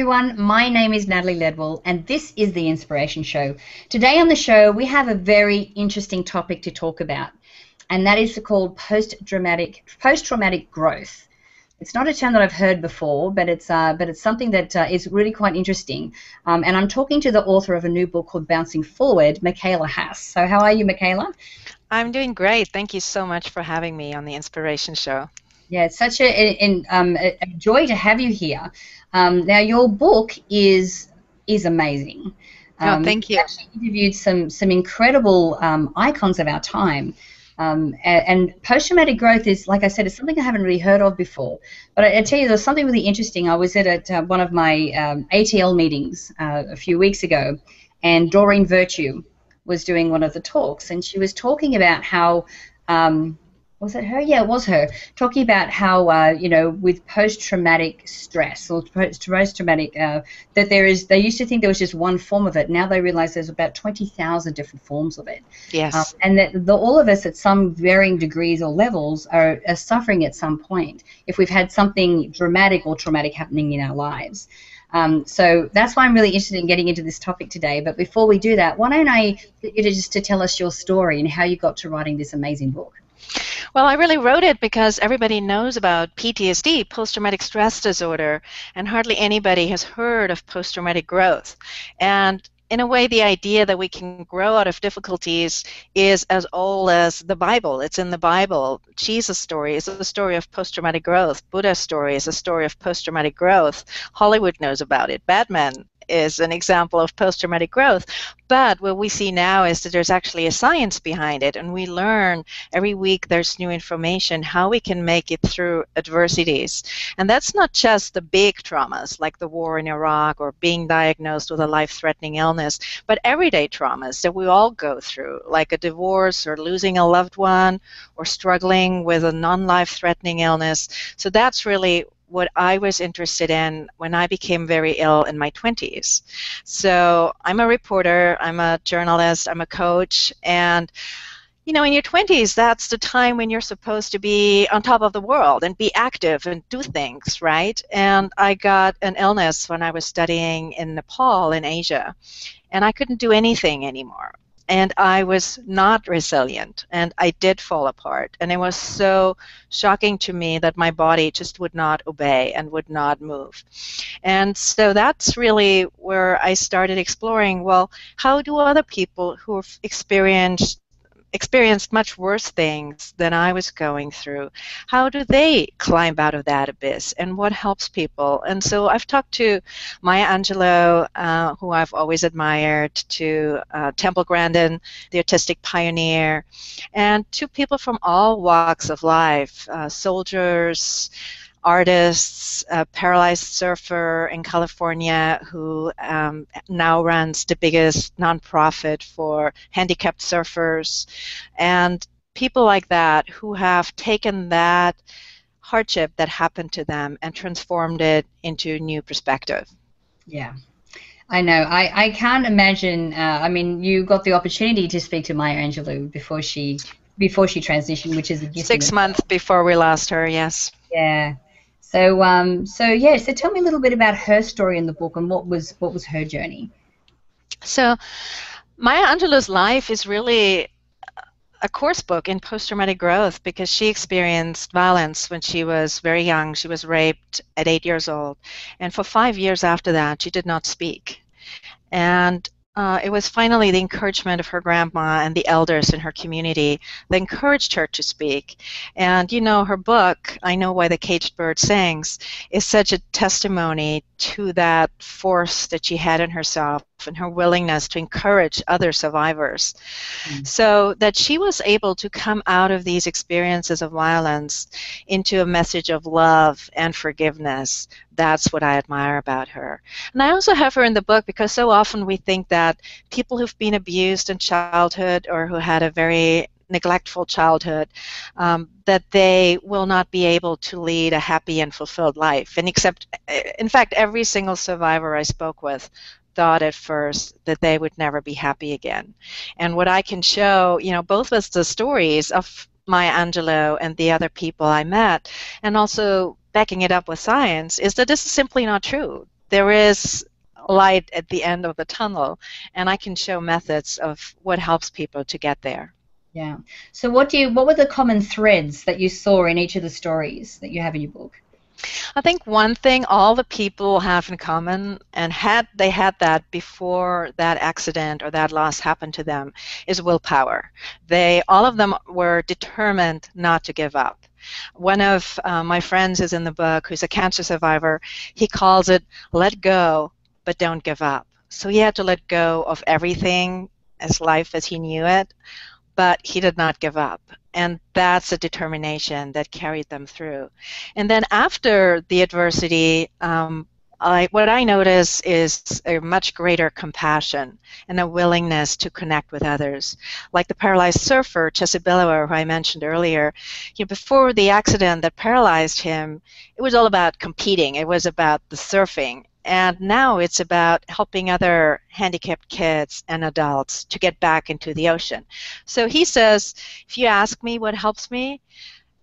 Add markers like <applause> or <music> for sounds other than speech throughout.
everyone, my name is Natalie Ledwell and this is The Inspiration Show. Today on the show we have a very interesting topic to talk about and that is called post-traumatic post-traumatic growth. It's not a term that I've heard before, but it's uh, but it's something that uh, is really quite interesting. Um, and I'm talking to the author of a new book called Bouncing Forward, Michaela Haas. So how are you, Michaela? I'm doing great. Thank you so much for having me on the Inspiration Show. Yeah, it's such a, a, um, a joy to have you here. Um, now, your book is is amazing. Um, oh, thank you. Actually interviewed some some incredible um, icons of our time. Um, and, and post-traumatic growth is, like I said, it's something I haven't really heard of before. But I, I tell you, there's something really interesting. I was at, at uh, one of my um, ATL meetings uh, a few weeks ago, and Doreen Virtue was doing one of the talks, and she was talking about how um, was it her? Yeah, it was her talking about how uh, you know with post-traumatic stress or post-traumatic uh, that there is. They used to think there was just one form of it. Now they realize there's about twenty thousand different forms of it. Yes. Um, and that the, all of us at some varying degrees or levels are, are suffering at some point if we've had something dramatic or traumatic happening in our lives. Um, so that's why I'm really interested in getting into this topic today. But before we do that, why don't I get you to just to tell us your story and how you got to writing this amazing book? Well, I really wrote it because everybody knows about PTSD, post traumatic stress disorder, and hardly anybody has heard of post traumatic growth. And in a way, the idea that we can grow out of difficulties is as old as the Bible. It's in the Bible. Jesus' story is a story of post traumatic growth. Buddha's story is a story of post traumatic growth. Hollywood knows about it. Batman is an example of post traumatic growth. But what we see now is that there's actually a science behind it, and we learn every week there's new information how we can make it through adversities. And that's not just the big traumas like the war in Iraq or being diagnosed with a life threatening illness, but everyday traumas that we all go through, like a divorce or losing a loved one or struggling with a non life threatening illness. So that's really what I was interested in when I became very ill in my 20s. So I'm a reporter, I'm a journalist, I'm a coach, and you know, in your 20s, that's the time when you're supposed to be on top of the world and be active and do things, right? And I got an illness when I was studying in Nepal in Asia, and I couldn't do anything anymore and I was not resilient and I did fall apart. And it was so shocking to me that my body just would not obey and would not move. And so that's really where I started exploring well, how do other people who have experienced experienced much worse things than I was going through. How do they climb out of that abyss, and what helps people? And so I've talked to Maya Angelou, uh, who I've always admired, to uh, Temple Grandin, the autistic pioneer, and to people from all walks of life, uh, soldiers artists, a paralyzed surfer in California who um, now runs the biggest nonprofit for handicapped surfers, and people like that who have taken that hardship that happened to them and transformed it into new perspective. Yeah. I know. I, I can't imagine. Uh, I mean, you got the opportunity to speak to Maya Angelou before she before she transitioned, which is a six months before we lost her. Yes. Yeah. So, um, so yeah. So, tell me a little bit about her story in the book and what was what was her journey. So, Maya Angelou's life is really a course book in post-traumatic growth because she experienced violence when she was very young. She was raped at eight years old, and for five years after that, she did not speak. And uh, it was finally the encouragement of her grandma and the elders in her community that encouraged her to speak. And you know, her book, I Know Why the Caged Bird Sings, is such a testimony to that force that she had in herself and her willingness to encourage other survivors. Mm. So that she was able to come out of these experiences of violence into a message of love and forgiveness. That's what I admire about her. And I also have her in the book because so often we think that people who've been abused in childhood or who had a very neglectful childhood, um, that they will not be able to lead a happy and fulfilled life. And except, in fact, every single survivor I spoke with thought at first that they would never be happy again. And what I can show, you know, both with the stories of Maya Angelou and the other people I met, and also backing it up with science, is that this is simply not true there is light at the end of the tunnel, and I can show methods of what helps people to get there. Yeah. So what do you what were the common threads that you saw in each of the stories that you have in your book? I think one thing all the people have in common, and had they had that before that accident or that loss happened to them, is willpower. They all of them were determined not to give up. One of uh, my friends is in the book, who's a cancer survivor. He calls it "let go, but don't give up." So he had to let go of everything as life as he knew it, but he did not give up and that's a determination that carried them through. And then after the adversity, um, I, what I notice is a much greater compassion and a willingness to connect with others. Like the paralyzed surfer, Jesse Billauer, who I mentioned earlier, you know, before the accident that paralyzed him, it was all about competing. It was about the surfing and now it's about helping other handicapped kids and adults to get back into the ocean. So he says, if you ask me what helps me,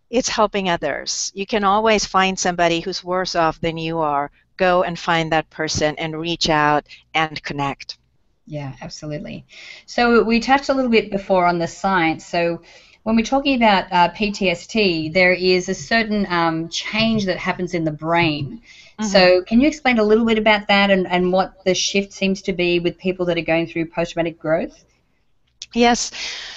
it's helping others. You can always find somebody who's worse off than you are. Go and find that person and reach out and connect. Yeah, absolutely. So we touched a little bit before on the science. So when we're talking about uh, PTSD, there is a certain um, change that happens in the brain. Mm-hmm. So, can you explain a little bit about that and, and what the shift seems to be with people that are going through post traumatic growth? Yes.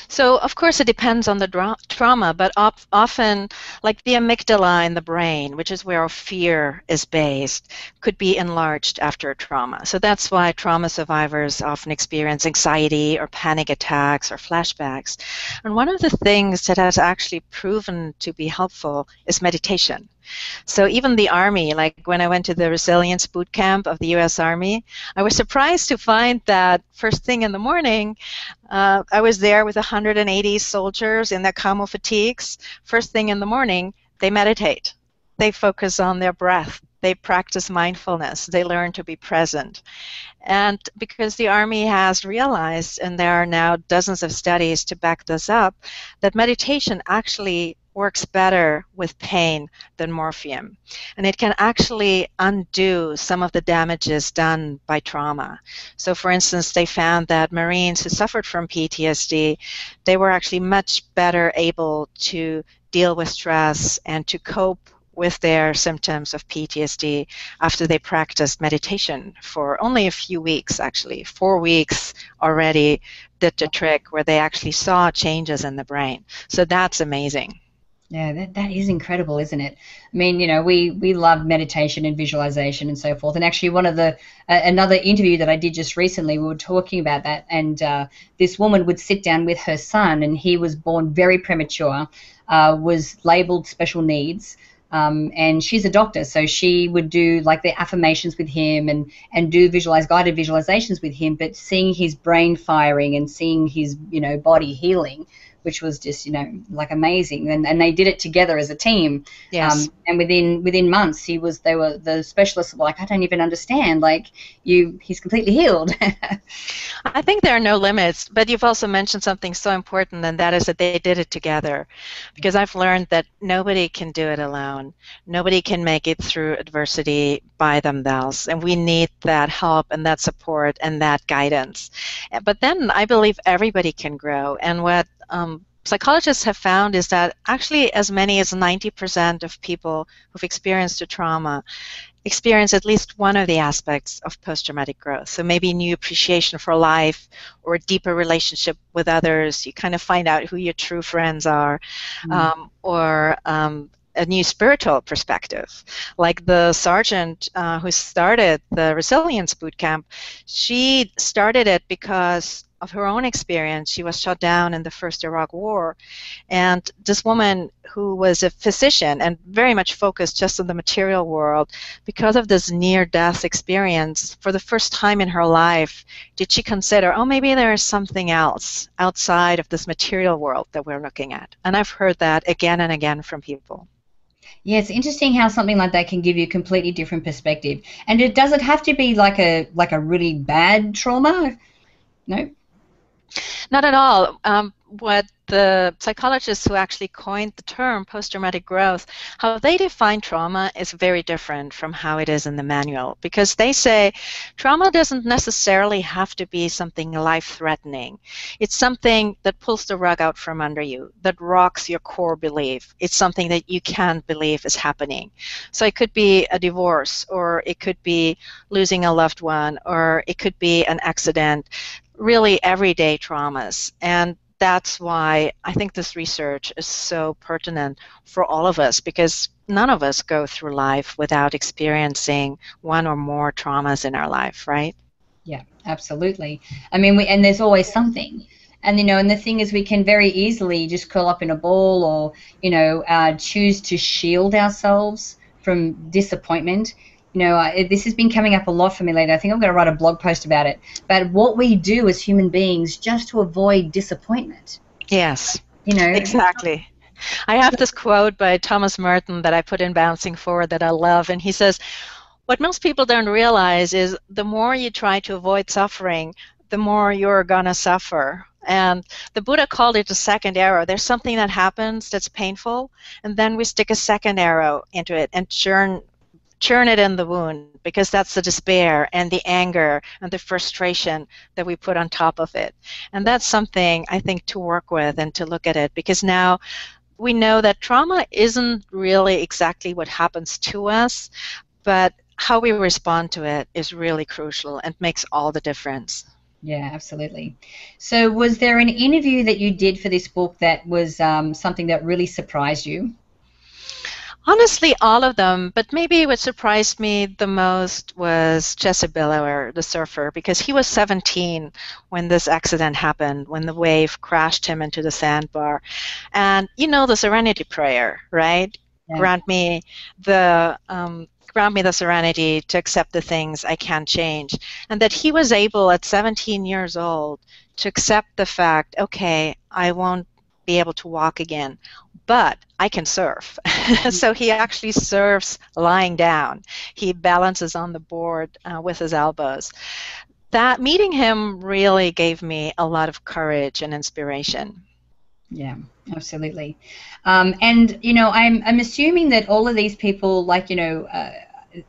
So, of course, it depends on the trauma, but op- often, like the amygdala in the brain, which is where our fear is based, could be enlarged after a trauma. So, that's why trauma survivors often experience anxiety or panic attacks or flashbacks. And one of the things that has actually proven to be helpful is meditation. So even the Army, like when I went to the resilience boot camp of the U.S. Army, I was surprised to find that first thing in the morning, uh, I was there with 180 soldiers in their camo fatigues. First thing in the morning, they meditate. They focus on their breath. They practice mindfulness. They learn to be present. And because the Army has realized, and there are now dozens of studies to back this up, that meditation actually works better with pain than morphine. And it can actually undo some of the damages done by trauma. So, for instance, they found that Marines who suffered from PTSD, they were actually much better able to deal with stress and to cope with their symptoms of PTSD after they practiced meditation for only a few weeks, actually. Four weeks already did the trick where they actually saw changes in the brain. So that's amazing. Yeah, that, that is incredible, isn't it? I mean, you know, we, we love meditation and visualization and so forth. And actually, one of the uh, another interview that I did just recently, we were talking about that. And uh, this woman would sit down with her son, and he was born very premature, uh, was labeled special needs. Um, and she's a doctor, so she would do like the affirmations with him and and do visualize guided visualizations with him. But seeing his brain firing and seeing his you know body healing which was just you know like amazing. And, and they did it together as a team. Yes. Um, and within within months he was they were the specialists were like i don't even understand. Like you he's completely healed. <laughs> I think there are no limits but you've also mentioned something so important and that is that they did it together. Because i've learned that nobody can do it alone. Nobody can make it through adversity by themselves. And we need that help and that support and that guidance. But then i believe everybody can grow. And what um, psychologists have found is that actually as many as 90% of people who've experienced a trauma experience at least one of the aspects of post-traumatic growth. So maybe new appreciation for life or a deeper relationship with others. You kind of find out who your true friends are, mm. um, or um, a new spiritual perspective. Like the sergeant uh, who started the resilience boot camp, she started it because of her own experience. She was shot down in the first Iraq War. And this woman, who was a physician and very much focused just on the material world, because of this near death experience, for the first time in her life, did she consider, oh, maybe there is something else outside of this material world that we're looking at? And I've heard that again and again from people. Yeah, it's interesting how something like that can give you a completely different perspective. And it does it have to be like a like a really bad trauma? No. Not at all. Um, what the psychologists who actually coined the term post-traumatic growth, how they define trauma is very different from how it is in the manual because they say trauma doesn't necessarily have to be something life-threatening. It's something that pulls the rug out from under you, that rocks your core belief. It's something that you can't believe is happening. So it could be a divorce or it could be losing a loved one or it could be an accident really everyday traumas. And that's why I think this research is so pertinent for all of us because none of us go through life without experiencing one or more traumas in our life, right? Yeah, absolutely. I mean, we, and there's always something. And you know, and the thing is, we can very easily just curl up in a ball, or you know, uh, choose to shield ourselves from disappointment you know, uh, this has been coming up a lot for me lately. I think I'm going to write a blog post about it. But what we do as human beings just to avoid disappointment. Yes. You know, exactly. I have this quote by Thomas Merton that I put in Bouncing Forward that I love, and he says, What most people don't realize is the more you try to avoid suffering, the more you're going to suffer. And the Buddha called it a second arrow. There's something that happens that's painful, and then we stick a second arrow into it and churn churn it in the wound because that's the despair and the anger and the frustration that we put on top of it. And that's something I think to work with and to look at it because now we know that trauma isn't really exactly what happens to us, but how we respond to it is really crucial and makes all the difference. Yeah, absolutely. So, was there an interview that you did for this book that was um, something that really surprised you? Honestly, all of them, but maybe what surprised me the most was Jesse Billauer, the surfer, because he was 17 when this accident happened, when the wave crashed him into the sandbar. And you know the serenity prayer, right? Yeah. Grant me the um, grant me the serenity to accept the things I can't change. And that he was able at 17 years old to accept the fact, okay, I won't be able to walk again but I can surf. <laughs> so he actually surfs lying down. He balances on the board uh, with his elbows. That meeting him really gave me a lot of courage and inspiration. Yeah, absolutely. Um, and you know, I'm I'm assuming that all of these people, like you know, uh,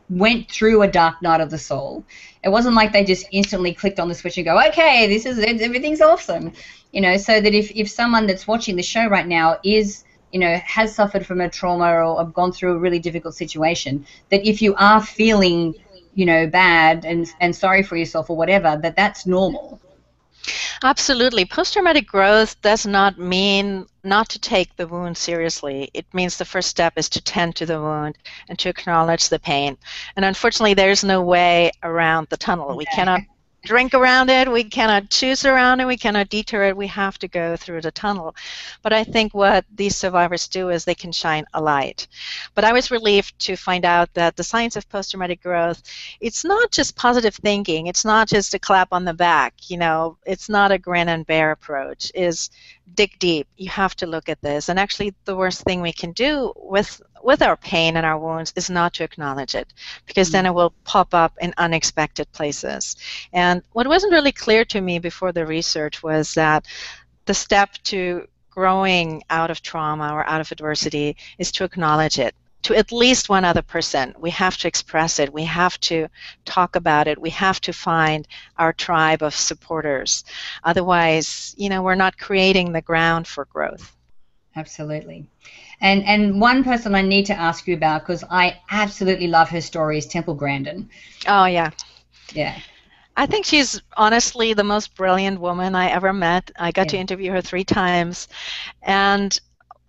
went through a dark night of the soul. It wasn't like they just instantly clicked on the switch and go, okay, this is everything's awesome. You know, so that if if someone that's watching the show right now is you know, has suffered from a trauma or have gone through a really difficult situation, that if you are feeling, you know, bad and, and sorry for yourself or whatever, that that's normal. Absolutely. Post traumatic growth does not mean not to take the wound seriously. It means the first step is to tend to the wound and to acknowledge the pain. And unfortunately, there's no way around the tunnel. We cannot drink around it, we cannot choose around it, we cannot deter it, we have to go through the tunnel. But I think what these survivors do is they can shine a light. But I was relieved to find out that the science of post traumatic growth, it's not just positive thinking, it's not just a clap on the back, you know, it's not a grin and bear approach, is dig deep. You have to look at this. And actually the worst thing we can do with with our pain and our wounds is not to acknowledge it because then mm. it will pop up in unexpected places. And what wasn't really clear to me before the research was that the step to growing out of trauma or out of adversity is to acknowledge it to at least one other person. We have to express it. We have to talk about it. We have to find our tribe of supporters. Otherwise, you know, we're not creating the ground for growth. Absolutely. And and one person I need to ask you about because I absolutely love her story is Temple Grandin. Oh yeah. Yeah. I think she's honestly the most brilliant woman I ever met. I got yeah. to interview her three times, and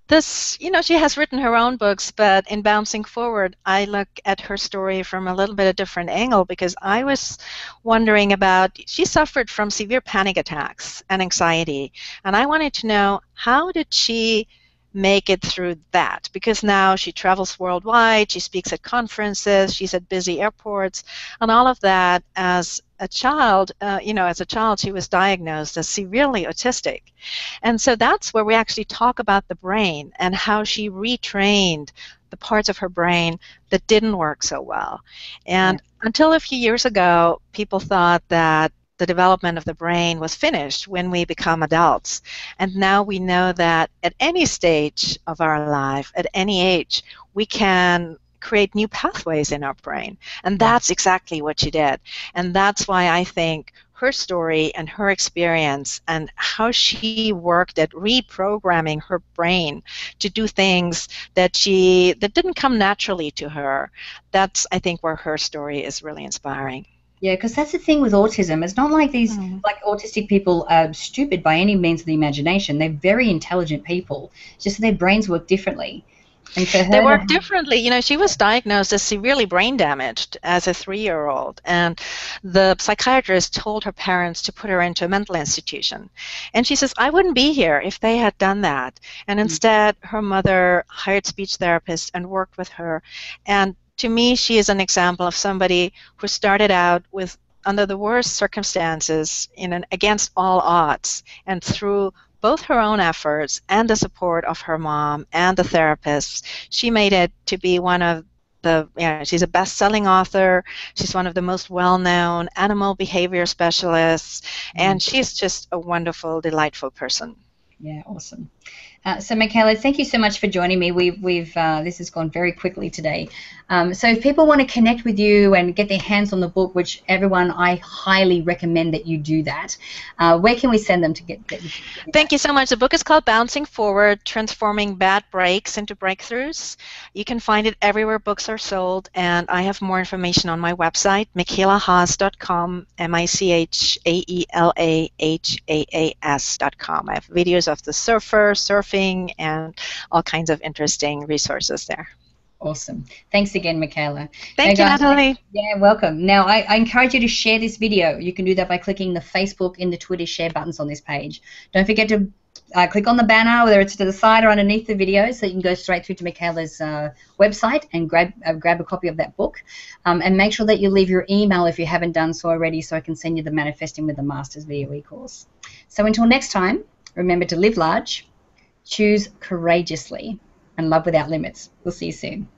this, you know, she has written her own books, but in Bouncing Forward, I look at her story from a little bit of different angle because I was wondering about, she suffered from severe panic attacks and anxiety, and I wanted to know how did she make it through that? Because now she travels worldwide, she speaks at conferences, she's at busy airports, and all of that as a child, uh, you know, as a child, she was diagnosed as severely autistic. And so that's where we actually talk about the brain and how she retrained the parts of her brain that didn't work so well. And until a few years ago, people thought that the development of the brain was finished when we become adults. And now we know that at any stage of our life, at any age, we can create new pathways in our brain. And that's exactly what she did. And that's why I think her story and her experience and how she worked at reprogramming her brain to do things that she that didn't come naturally to her that's i think where her story is really inspiring yeah, because that's the thing with autism. It's not like these mm. like autistic people are stupid by any means of the imagination. They're very intelligent people. just their brains work differently. And for her they work differently. You know, she was diagnosed as severely brain damaged as a three-year-old, and the psychiatrist told her parents to put her into a mental institution. And she says, "I wouldn't be here if they had done that." And mm. instead, her mother hired speech therapists and worked with her, and to me, she is an example of somebody who started out with under the worst circumstances in an, against all odds and through both her own efforts and the support of her mom and the therapists she made it to be one of the you know, she's a best-selling author. She's one of the most well-known animal behavior specialists. And mm-hmm. she's just a wonderful delightful person. Yeah awesome uh, so, Michaela, thank you so much for joining me. We've, we've uh, this has gone very quickly today. Um, so, if people want to connect with you and get their hands on the book, which everyone I highly recommend that you do that, uh, where can we send them to get? get, get thank you so much. The book is called Bouncing Forward: Transforming Bad Breaks into Breakthroughs. You can find it everywhere books are sold, and I have more information on my website, michaelahaas.com, M-I-C-H-A-E-L-A-H-A-A-S.com. I have videos of the surfer, surfing and all kinds of interesting resources there. Awesome. Thanks again, Michaela. Thank now, you, guys, Natalie. Yeah, welcome. Now, I, I, encourage you to share this video. You can do that by clicking the Facebook and the Twitter share buttons on this page. Don't forget to uh, click on the banner, whether it's to the side or underneath the video, so you can go straight through to Michaela's uh, website and grab uh, grab a copy of that book. Um, and make sure that you leave your email if you haven't done so already, so I can send you the Manifesting with the Masters VOE course. So until next time, remember to live large, choose courageously, and love without limits. We'll see you soon.